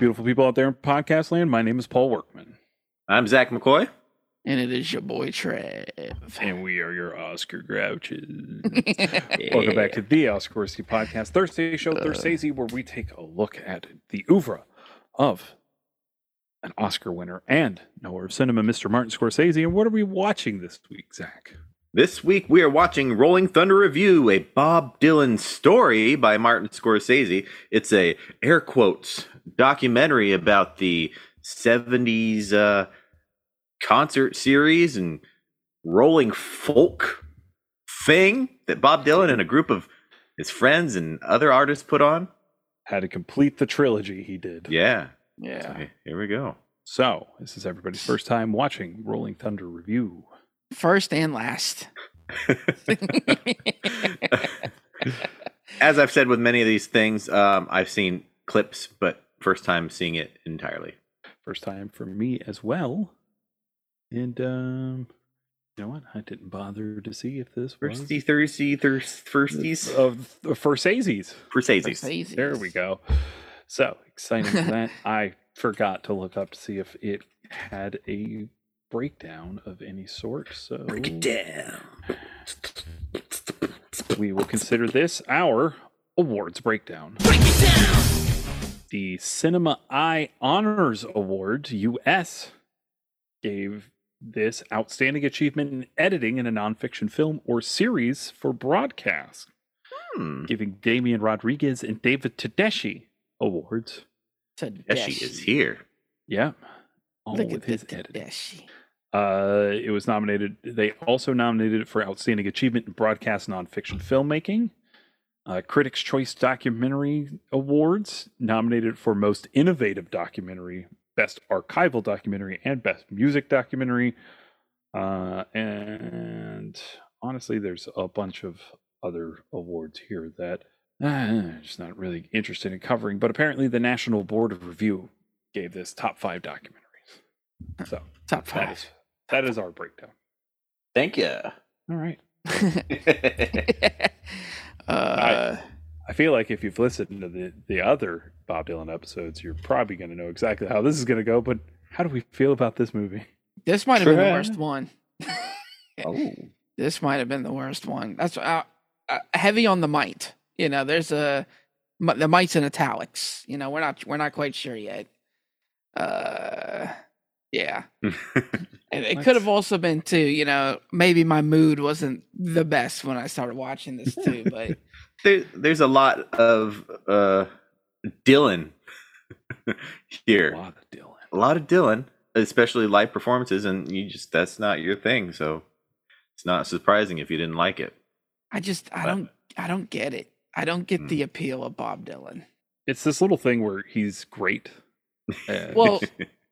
Hello, you beautiful people out there in podcast land. My name is Paul Workman, I'm Zach McCoy. And it is your boy Trev. and we are your Oscar Grouches. Welcome back to the Oscar Scorsese Podcast Thursday Show, Thursday, where we take a look at the oeuvre of an Oscar winner and knower of cinema, Mr. Martin Scorsese. And what are we watching this week, Zach? This week we are watching Rolling Thunder Revue, a Bob Dylan story by Martin Scorsese. It's a air quotes documentary about the 70s uh, concert series and rolling folk thing that Bob Dylan and a group of his friends and other artists put on. Had to complete the trilogy he did. Yeah. Yeah. Okay, here we go. So, this is everybody's first time watching Rolling Thunder Revue. First and last. As I've said with many of these things, um, I've seen clips, but first time seeing it entirely. First time for me as well. And um you know what? I didn't bother to see if this was Thirsty, thirsty, thirst, firsties. of of Forsaces. Forsaces. There we go. So excited for that. I forgot to look up to see if it had a breakdown of any sort. So Break it down. we will consider this our awards breakdown. The Cinema Eye Honors Award US gave this outstanding achievement in editing in a nonfiction film or series for broadcast, Hmm. giving Damian Rodriguez and David Tedeschi awards. Deshi is here. Yeah. All Look with at his editing. Tedeschi. Uh, it was nominated. They also nominated it for outstanding achievement in broadcast nonfiction filmmaking. Uh, Critics' Choice Documentary Awards nominated for most innovative documentary, best archival documentary, and best music documentary. Uh, and honestly, there's a bunch of other awards here that uh, I'm just not really interested in covering. But apparently, the National Board of Review gave this top five documentaries. So Top five. is that is our breakdown. Thank you. All right. uh, I feel like if you've listened to the, the other Bob Dylan episodes, you're probably going to know exactly how this is going to go. But how do we feel about this movie? this might have been the worst one. oh. This might have been the worst one. That's uh, uh, heavy on the might. You know, there's a the might's in italics. You know, we're not we're not quite sure yet. Uh, yeah, and it could have also been too. You know, maybe my mood wasn't the best when I started watching this too. But there, there's a lot of uh, Dylan A here. lot of Dylan. A lot of Dylan, especially live performances, and you just that's not your thing. So it's not surprising if you didn't like it. I just I But- don't I don't get it. I don't get Mm. the appeal of Bob Dylan. It's this little thing where he's great. and Well,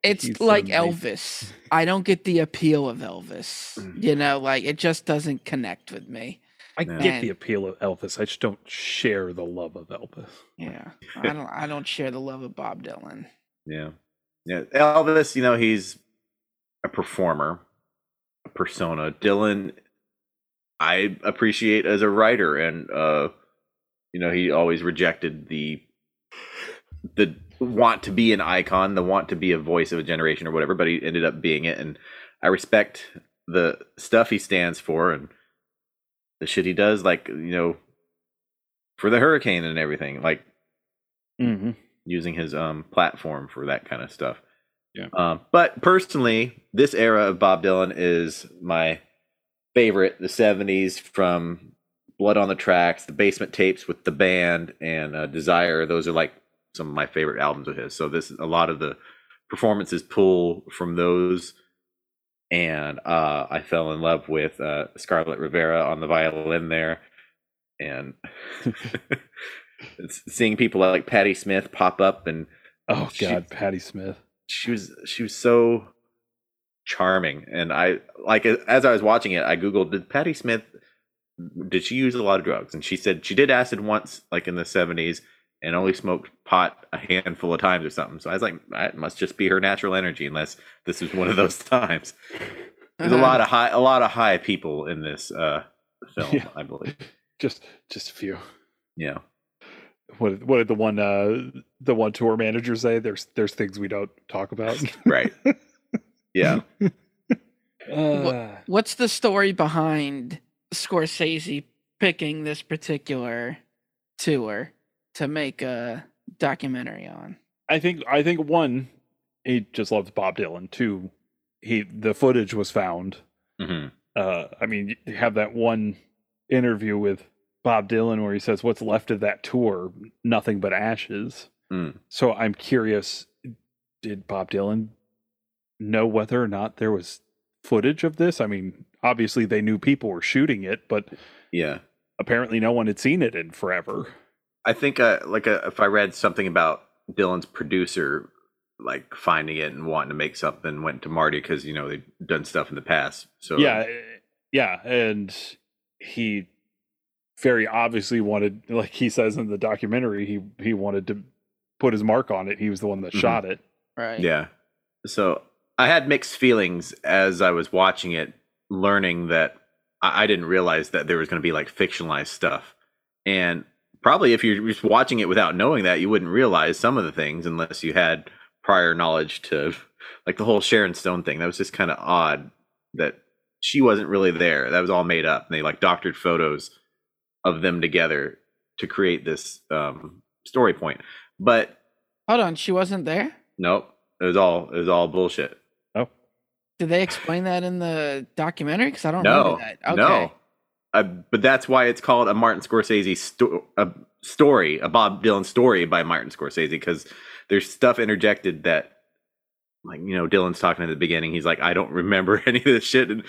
It's He's like nice. Elvis. I don't get the appeal of Elvis. Mm. You know, like it just doesn't connect with me. I Yeah. get the appeal of Elvis. I just don't share the love of Elvis. Yeah. I don't I don't share the love of Bob Dylan. yeah, yeah. Elvis, you know, he's a performer, a persona. Dylan, I appreciate as a writer, and uh, you know, he always rejected the the want to be an icon, the want to be a voice of a generation or whatever, but he ended up being it. And I respect the stuff he stands for and the shit he does, like, you know, for the hurricane and everything, like Mm-hmm. using his um platform for that kind of stuff. Yeah. Um, but personally, this era of Bob Dylan is my favorite. The '70s from Blood on the Tracks, the Basement Tapes with the band, and uh, Desire. Those are like some of my favorite albums of his. So this a lot of the performances pull from those. And uh, I fell in love with uh, Scarlett Rivera on the violin there, and seeing people like Patti Smith pop up and Oh She- God, Patti Smith. she was she was so charming and i like as i was watching it i googled did patti smith did she use a lot of drugs and she said she did acid once like in the 70s and only smoked pot a handful of times or something so i was like that must just be her natural energy unless this was one of those times there's a lot of high a lot of high people in this uh film Yeah. i believe Just, just a few. yeah what what did the one uh the one tour manager say? There's there's things we don't talk about. right. Yeah. Uh, What's the story behind Scorsese picking this particular tour to make a documentary on? I think I think one, he just loves Bob Dylan. Two, he the footage was found. hmm Uh, I mean, you have that one interview with Bob Dylan where he says, "What's left of that tour? Nothing but ashes." Mm. So I'm curious, did Bob Dylan know whether or not there was footage of this? I mean, obviously they knew people were shooting it, but Yeah. apparently no one had seen it in forever. I think uh, like uh, if I read something about Dylan's producer like finding it and wanting to make something went to Marty because you know they've done stuff in the past. So yeah, eh, yeah, and he very obviously wanted, like he says in the documentary, he he wanted to put his mark on it. He was the one that Mhm. shot it. Right. Yeah. So I had mixed feelings as I was watching it, learning that I, I didn't realize that there was going to be like fictionalized stuff. And probably if you're just watching it without knowing that, you wouldn't realize some of the things unless you had prior knowledge to like the whole Sharon Stone thing. That was just kind of odd that she wasn't really there. That was all made up. And they like doctored photos of them together to create this um, story point. But Hold on, she wasn't there? Nope. It was all it was all bullshit. Oh, Did they explain that in the documentary? Because I don't know that. Okay. No. Uh, but that's why it's called a Martin Scorsese sto- a story, a Bob Dylan story by Martin Scorsese because there's stuff interjected that like you know Dylan's talking at the beginning he's like I don't remember any of this shit and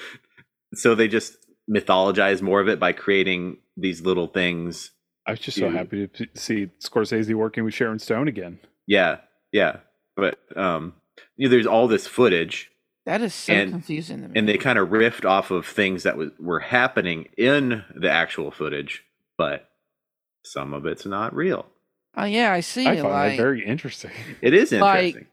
so they just mythologize more of it by creating these little things. I was just so happy to see Scorsese working with Sharon Stone again. Yeah. Yeah. But um you know, there's all this footage That is so And- confusing to me. and they kind of riffed off of things that was, were happening in the actual footage, but some of it's not real. oh yeah, I see. I find like, that very interesting. It is Like- interesting.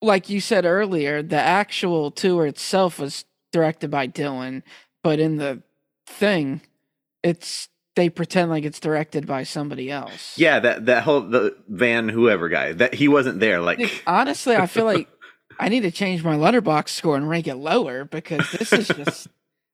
like you said earlier, the actual tour itself was directed by Dylan, but in the thing, it's they pretend like it's directed by somebody else. yeah, that that whole the Van whoever guy that he wasn't there. Like honestly, I feel like I need to change my Letterboxd score and rank it lower because this is just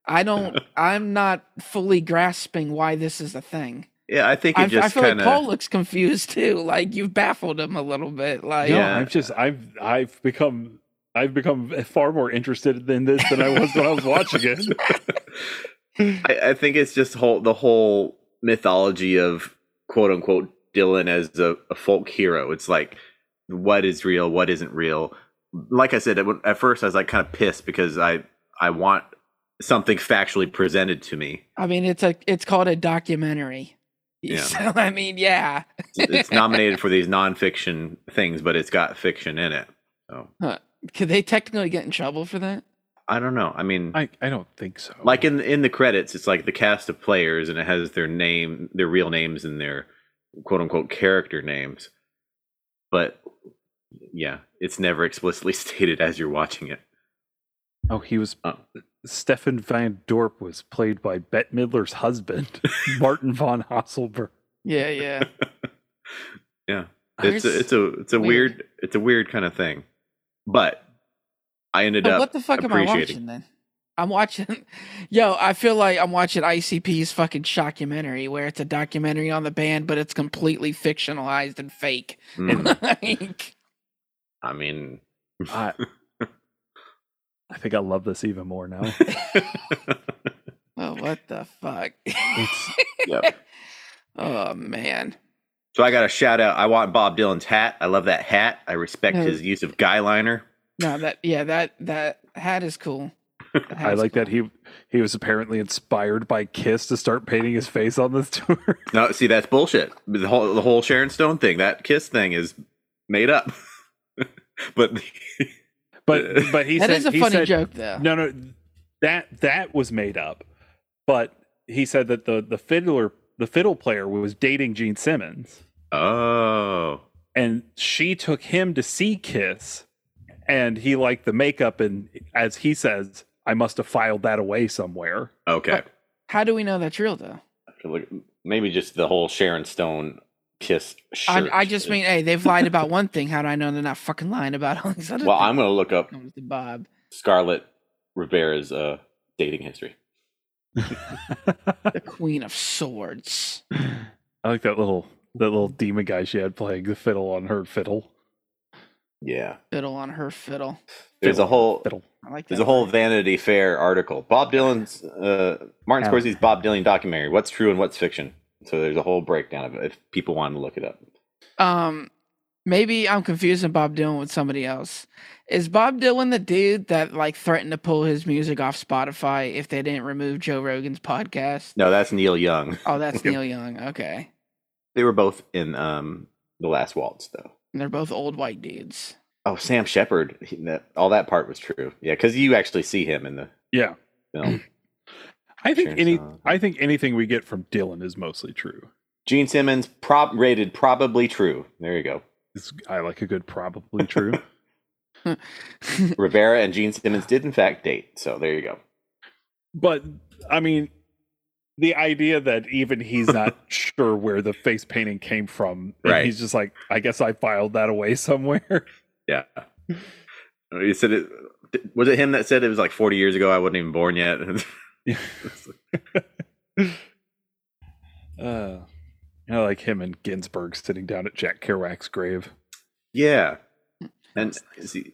I don't I'm not fully grasping why this is a thing. yeah, I think it I, I feel kind like Paul looks confused too. Like you've baffled him a little bit. Like No, Yeah. I've just I've I've become I've become far more interested in this than I was when I was watching it. I, I think it's just whole the whole mythology of quote unquote Dylan as a, a folk hero. It's like what is real, what isn't real. Like I said, at, at first I was like kind of pissed because I I want something factually presented to me. I mean, it's a it's called a documentary. Yeah. So I mean, yeah. It's, it's nominated for these nonfiction things, but it's got fiction in it. So Could they technically get in trouble for that? I don't know. I mean, I, I don't think so. like in in the credits, it's like the cast of players, and it has their name, their real names, and their quote unquote character names. But yeah, it's never explicitly stated as you're watching it. oh, he was Oh. Stefan Van Dorp was played by Bette Midler's husband, Martin von Hasselberg. Yeah, yeah. Yeah, it's a, it's a it's a weird. weird it's a weird kind of thing. But I ended But up what the fuck am I watching then? I'm watching. Yo, I feel like I'm watching ICP's fucking shockumentary, where it's a documentary on the band, but it's completely fictionalized and fake. Mm, Like, I mean, I, I think I love this even more now. oh, what the fuck? It's Yep. oh man. So I got a shout out. I want Bob Dylan's hat. I love that hat. I respect Yeah. his use of guy liner. No, that yeah, that that hat is cool. Hat I is like that he he was apparently inspired by Kiss to start painting his face on this tour. No, see that's bullshit. The whole the whole Sharon Stone thing, that kiss thing is made up. but But but he That said is a he funny said- joke though. No, no, that that was made up. But he said that the the fiddler the fiddle player was dating Gene Simmons, oh, and she took him to see Kiss, and he liked the makeup, and as he says, I must have filed that away somewhere. okay. How do we know that's real though? Maybe just the whole Sharon Stone Kiss I, shirt. I just mean, hey, they've lied about one thing. How do I know they're not fucking lying about all these other Well, things? I'm gonna look up to Bob. Scarlett Rivera's uh, dating history. the Queen of Swords. I like that little that little demon guy she had playing the fiddle on her fiddle. Yeah, Fiddle on her fiddle. there's a whole Fiddle. I like there's a whole. Vanity Fair article. Bob Dylan's uh, Martin Yeah. Scorsese's Bob Dylan documentary. What's true and what's fiction? So there's a whole breakdown of it. If people want to look it up. Um, maybe I'm confusing Bob Dylan with somebody else. Is Bob Dylan the dude that like threatened to pull his music off Spotify if they didn't remove Joe Rogan's podcast? No, that's Neil Young. Oh, that's Neil Young. Okay, They were both in um, the Last Waltz, though. and they're both old white dudes. Oh, Sam Shepard. He, that, all that part was true. Yeah, because you actually see him in the Yeah. film. I think Sure, any so- I think anything we get from Dylan is mostly true. Gene Simmons, prob rated probably true. There you go. It's, I like a good probably true. Rivera and Gene Simmons did in fact date. So there you go. but I mean the idea that even he's not sure where the face painting came from. and Right. He's just like, I guess I filed that away somewhere. Yeah. You said it. Was it him that said it was like 40 years ago? I wasn't even born yet. uh, I like him and Ginsberg sitting down at Jack Kerouac's grave. yeah. And see,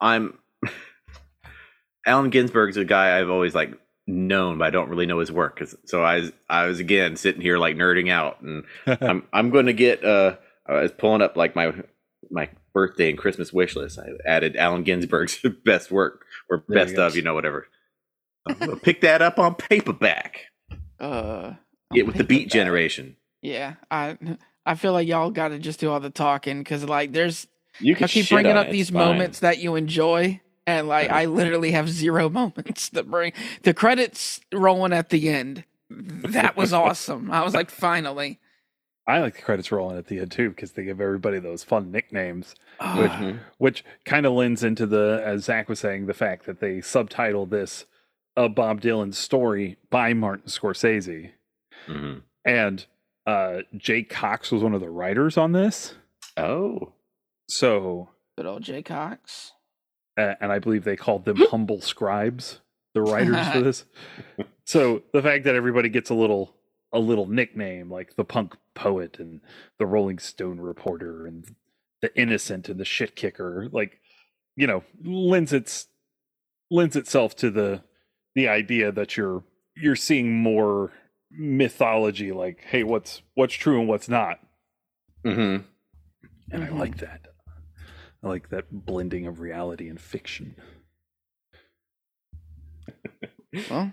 I'm Allen Ginsberg's a guy I've always like known, but I don't really know his work. 'Cause- So I was, I was again sitting here like nerding out, and I'm I'm going to get. uh I was pulling up like my my birthday and Christmas wish list. I added Allen Ginsberg's best work or There best of, you know, whatever. I'm gonna pick that up on paperback. uh, Get with the Beat generation. Yeah, I I feel like y'all got to just do all the talking because like there's You I can keep bringing up it, these it's fine. moments that you enjoy, and like Uh-huh. I literally have zero moments to bring. The credits rolling at the end. That was awesome. I was like, finally. I like the credits rolling at the end too because they give everybody those fun nicknames, Oh, Which- Mhm. which kind of lends into the, as Zach was saying, the fact that they subtitle this a Bob Dylan story by Martin Scorsese, Mhm. and uh, Jay Cocks was one of the writers on this. Oh, So, good old Jay Cocks. uh, and I believe they called them humble scribes, the writers for this. So the fact that everybody gets a little a little nickname like the punk poet and the Rolling Stone reporter and the innocent and the shit kicker, like you know, lends its lends itself to the the idea that you're you're seeing more mythology like hey what's what's true and what's not mm-hmm. and Mhm. i like that i like that blending of reality and fiction Well,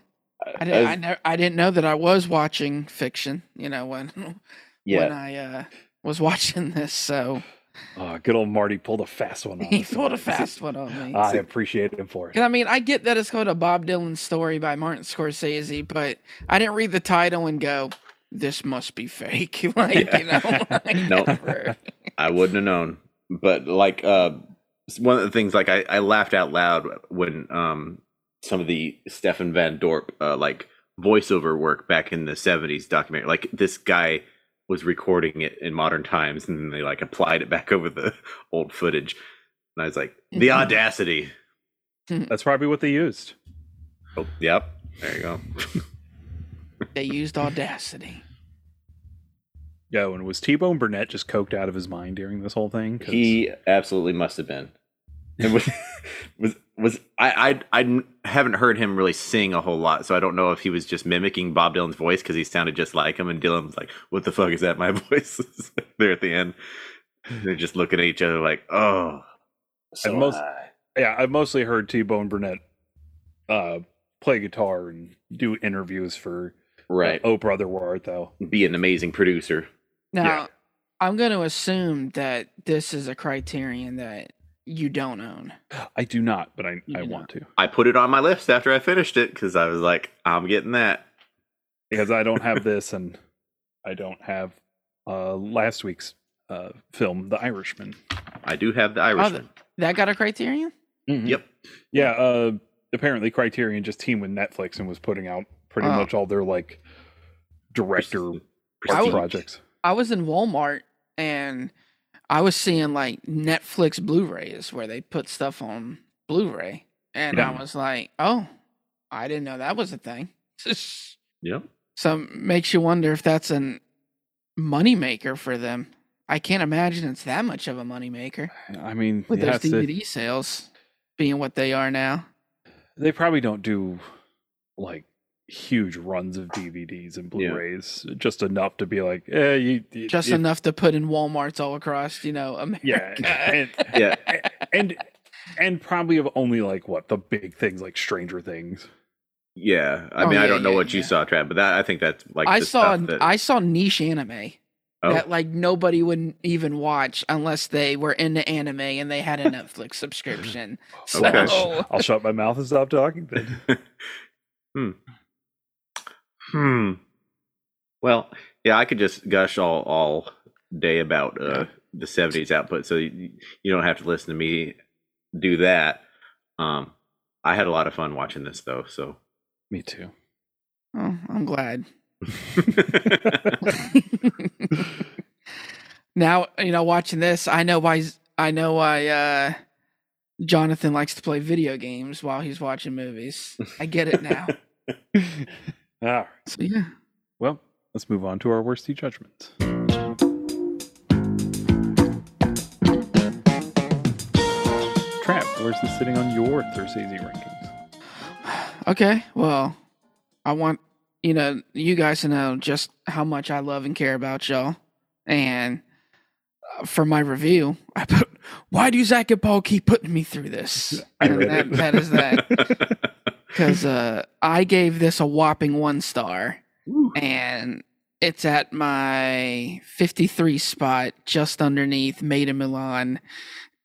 I didn't. I, ne- I didn't know that I was watching fiction. You know when when I uh, was watching this, so oh good old marty pulled a fast one on he us pulled a fast one on me. i appreciate him for it 'Cause, I mean, I get that it's called a Bob Dylan story by Martin Scorsese, but I didn't read the title and go, "This must be fake." like you know, I Nope. never- I wouldn't have known. But like, uh, one of the things like I, I laughed out loud when um some of the Stefan Van Dorp uh, like voiceover work back in the '70s documentary, like this guy was recording it in modern times, and then they like applied it back over the old footage. And I was like, the audacity. that's probably what they used Oh, yep. There you go. They used Audacity. yeah and was T-Bone Burnett just coked out of his mind during this whole thing? 'Cause He absolutely must have been. It was was was I, I I haven't heard him really sing a whole lot, so I don't know if he was just mimicking Bob Dylan's voice because he sounded just like him, and Dylan was like, "What the fuck is that? My voice." is there at the end, they're just looking at each other like, "Oh." So most- high." yeah, I've mostly heard T-Bone Burnett uh, play guitar and do interviews for right, Oh Brother Where Art Thou. be an amazing producer. Now, Yeah. I'm going to assume that this is a criterion that you don't own. I do not, but I, You I do want to I put it on my list after I finished it because I was like, "I'm getting that." because I don't have this and I don't have uh, last week's uh, film, The Irishman. I do have Oh, the Irishman. That got a criterion? Yep. Yeah, uh, apparently Criterion just teamed with Netflix and was putting out pretty Oh. much all their like director Prestige. projects. I was in Walmart and I was seeing like Netflix Blu-rays where they put stuff on Blu-ray, and Yeah. I mm-hmm. was like, oh, I didn't know that was a thing. yeah. so makes you wonder if that's an moneymaker for them. I can't imagine it's that much of a moneymaker I mean, with it those to- DVD sales being what they are now. they probably don't do like huge runs of DVDs and Blu-rays, just enough to be like, eh, you, you- Just if- enough to put in WalMarts all across, you know, America. Yeah, and, Yeah. and and probably of only like what the big things like Stranger Things. Yeah. I Oh, mean, I don't know yeah, what you yeah. saw, Trav, but that I think that's like I saw that, I saw niche anime oh, that like nobody would even watch unless they were into anime and they had a Netflix subscription. So Okay. I'll shut my mouth and stop talking. Then. hmm. Hmm. Well, yeah, I could just gush all all day about uh, the '70s output, so you, you don't have to listen to me do that. Um, I had a lot of fun watching this, though. So, Me too. oh, I'm glad. now you know watching this, I know why I know why uh, Jonathan likes to play video games while he's watching movies. I get it now. All right. So yeah. Well, let's move on to our worsty judgments. Trap, where's this sitting on your Thursday rankings? Okay, well, I want you know you guys to know just how much I love and care about y'all, and uh, for my review, I put, "Why do Zach and Paul keep putting me through this?" I And read that, that is that because uh, I gave this a whopping one star, and it's at my 53 spot, just underneath Made in Milan,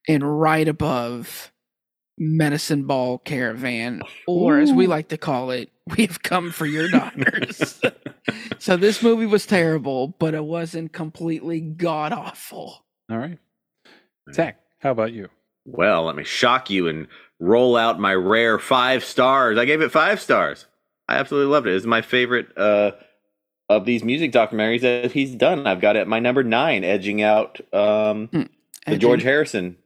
and right above Medicine Ball Caravan, or as we like to call it, we have come for your daughters. so this movie was terrible, but it wasn't completely god awful. All right. Zach, how about you? Well, let me shock you and roll out my rare five stars. I gave it five stars. I absolutely loved it. It's my favorite uh, of these music documentaries that he's done. I've got it at my number nine, edging out um, the George Harrison,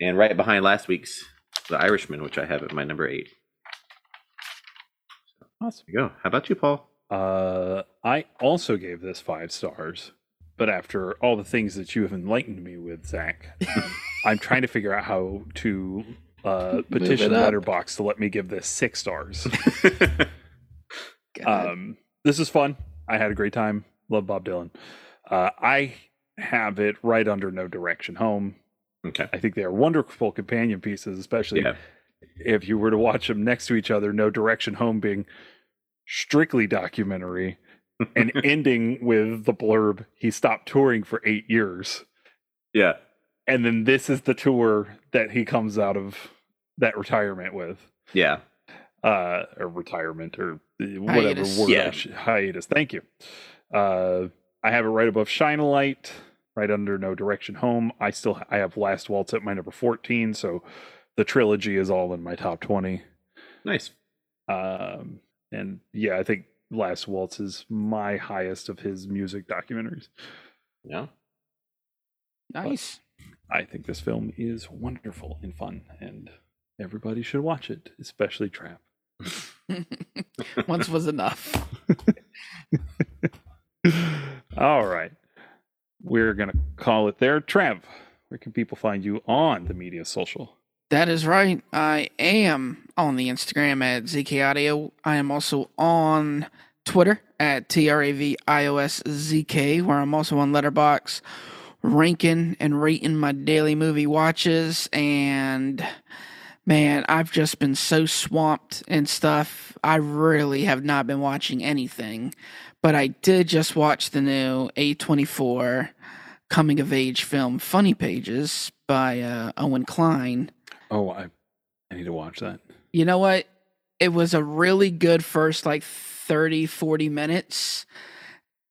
and right behind last week's The Irishman, which I have at my number eight. Awesome. There you go. How about you, Paul? Uh, I also gave this five stars, but after all the things that you have enlightened me with, Zach, I'm trying to figure out how to uh, petition. Letterboxd to let me give this six stars. Um, this is fun. I had a great time. Love Bob Dylan. Uh, I have it right under No Direction Home. okay. I think they are wonderful companion pieces, especially Yeah. if you were to watch them next to each other. No Direction Home being strictly documentary and ending with the blurb he stopped touring for eight years. Yeah. And then this is the tour that he comes out of that retirement with. Yeah. Uh, or retirement or uh, whatever Hiatus. word Yeah. Hiatus. Thank you. Uh, I have it right above Shine a Light, right under No Direction Home. I still I have Last Waltz at my number 14, so the trilogy is all in my top 20. Nice. Um, and yeah, I think Last Waltz is my highest of his music documentaries. Yeah. nice. I think this film is wonderful and fun, and everybody should watch it, especially Trap. Once was enough. All right. We're going to call it there. Trav, where can people find you on the media social? That is right. I am on the Instagram at ZK Audio. I am also on Twitter at TRAVIOSZK, where I'm also on Letterboxd, ranking and rating my daily movie watches. And man, I've just been so swamped and stuff. I really have not been watching anything. But I did just watch the new A24 coming of age film Funny Pages by uh, Owen Kline. Oh, I, I need to watch that. You know what? It was a really good first like 30, 40 minutes.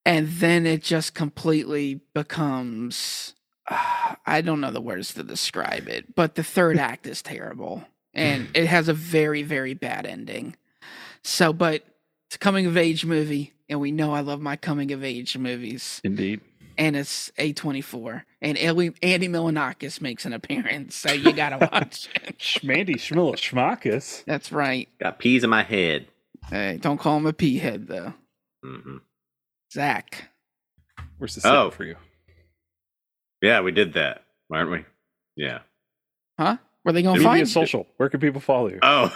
And then it just completely becomes I don't know the words to describe it, but the third act is terrible. And it has a very, very bad ending. So, but it's a coming of age movie, and we know I love my coming of age movies. Indeed. and it's A24. And Andy, Andy Milonakis makes an appearance, so you gotta watch it. Schmandy Schmilla Schmakus. That's right. Got peas in my head. Hey, don't call him a pea head though. hmm Zach. Where's the oh. For you? Yeah, we did that, aren't we? Yeah. Huh? Where they gonna Give me a find you? social. Where can people follow you? Oh.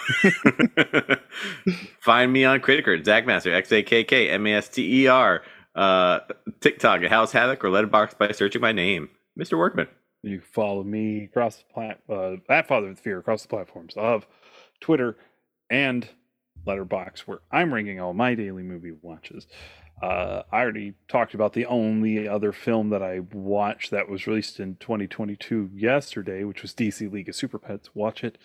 Find me on Criticker, Zach Master, X A K K M A S T E R. Uh, TikTok at House Havoc or Letterboxd by searching my name, Mr. Workman. You can follow me across the plat uh, at Father with Fear across the platforms of Twitter and Letterboxd, where I'm ranking all my daily movie watches. Uh, I already talked about the only other film that I watched that was released in 2022 yesterday, which was DC League of Super Pets. Watch it,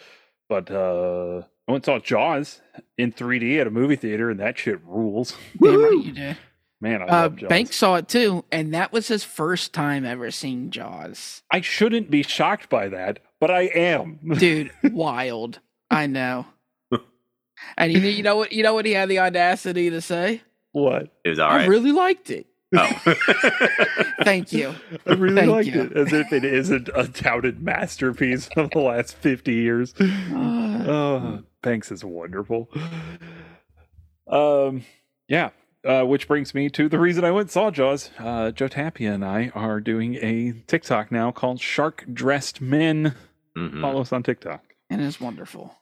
but uh, I went and saw Jaws in 3D at a movie theater, and that shit rules. Damn right you did. Man, I Uh, love Jaws. Banks saw it too, and that was his first time ever seeing Jaws. I shouldn't be shocked by that, but I am. Dude, wild. I know. And you, you know what? You know what he had the audacity to say? What? It was all I really liked it. oh. Thank you. I really Thank liked you. it, as if it isn't a touted masterpiece of the last 50 years. Uh, Oh, Banks is wonderful. Um, yeah. Uh, which brings me to the reason I went saw Jaws. Uh, Joe Tapia and I are doing a TikTok now called Shark Dressed Men. Mhm. Follow us on TikTok. and it's wonderful.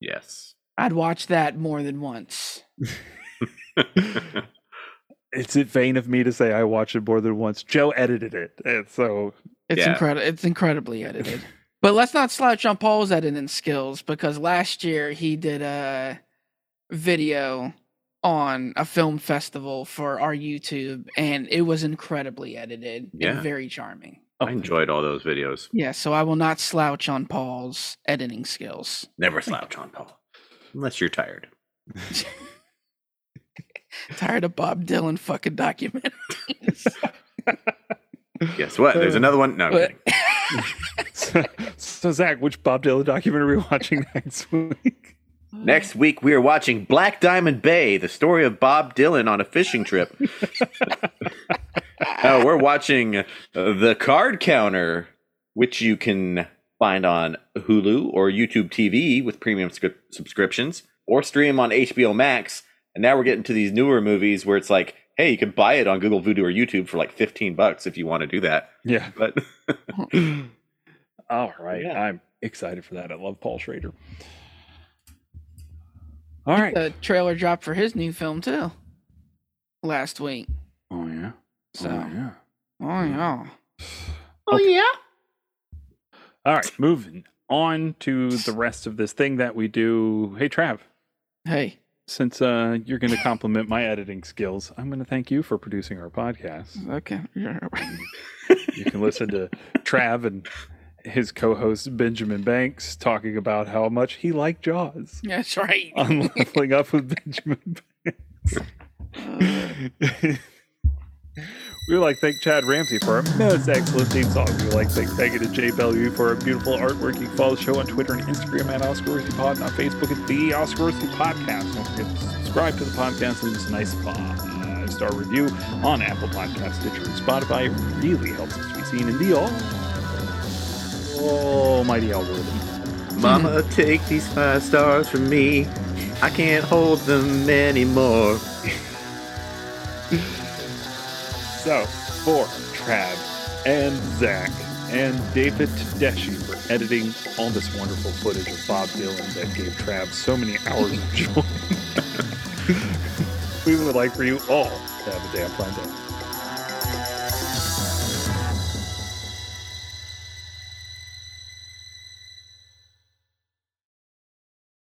Yes. I'd watch that more than once. It's in vain of me to say I watched it more than once. Joe edited it, and so It's Yeah. incredible. It's incredibly edited. but let's not slouch on Paul's editing skills because last year he did a video on a film festival for our YouTube, and it was incredibly edited Yeah. and very charming. I enjoyed all those videos. Yeah, so I will not slouch on Paul's editing skills. Never slouch on Paul. Unless you're tired. Tired of Bob Dylan fucking documentaries. Guess what? There's another one. No, I'm kidding. so, so Zach, which Bob Dylan documentary are we watching next week? Next week, we are watching Black Diamond Bay, the story of Bob Dylan on a fishing trip. oh, we're watching uh, The Card Counter, which you can find on Hulu or YouTube TV with premium scrip- subscriptions, or stream on HBO Max. And now we're getting to these newer movies where it's like, hey, you can buy it on Google Vudu or YouTube for like 15 bucks if you want to do that. Yeah. But All right. Yeah. I'm excited for that. I love Paul Schrader. All right. the trailer dropped for his new film too last week. Oh yeah. So, Oh yeah. oh yeah. oh yeah, All right. Moving on to the rest of this thing that we do. Hey Trav, Hey, since uh, you're going to compliment my editing skills, I'm going to thank you for producing our podcast. okay. You can listen to Trav and his co-host Benjamin Banks talking about how much he liked Jaws That's right. I'm leveling up with Benjamin Uh, We would like to thank Chad Ramsey for our most excellent theme song. We would like to thank Megan and Jay Bellevue for our beautiful artwork. You can follow the show on Twitter and Instagram at Oscar Pod and on Facebook at The Oscar Podcast. Don't forget to subscribe to the podcast. Leave us a nice five star review on Apple Podcasts, Stitcher, and Spotify. It really helps us to be seen in the all almighty algorithm. Mama, take these five stars from me. I can't hold them anymore. So, for Trav and Zach and David Tedeschi for editing all this wonderful footage of Bob Dylan that gave Trav so many hours of joy. we would like for you all to have a damn fine day.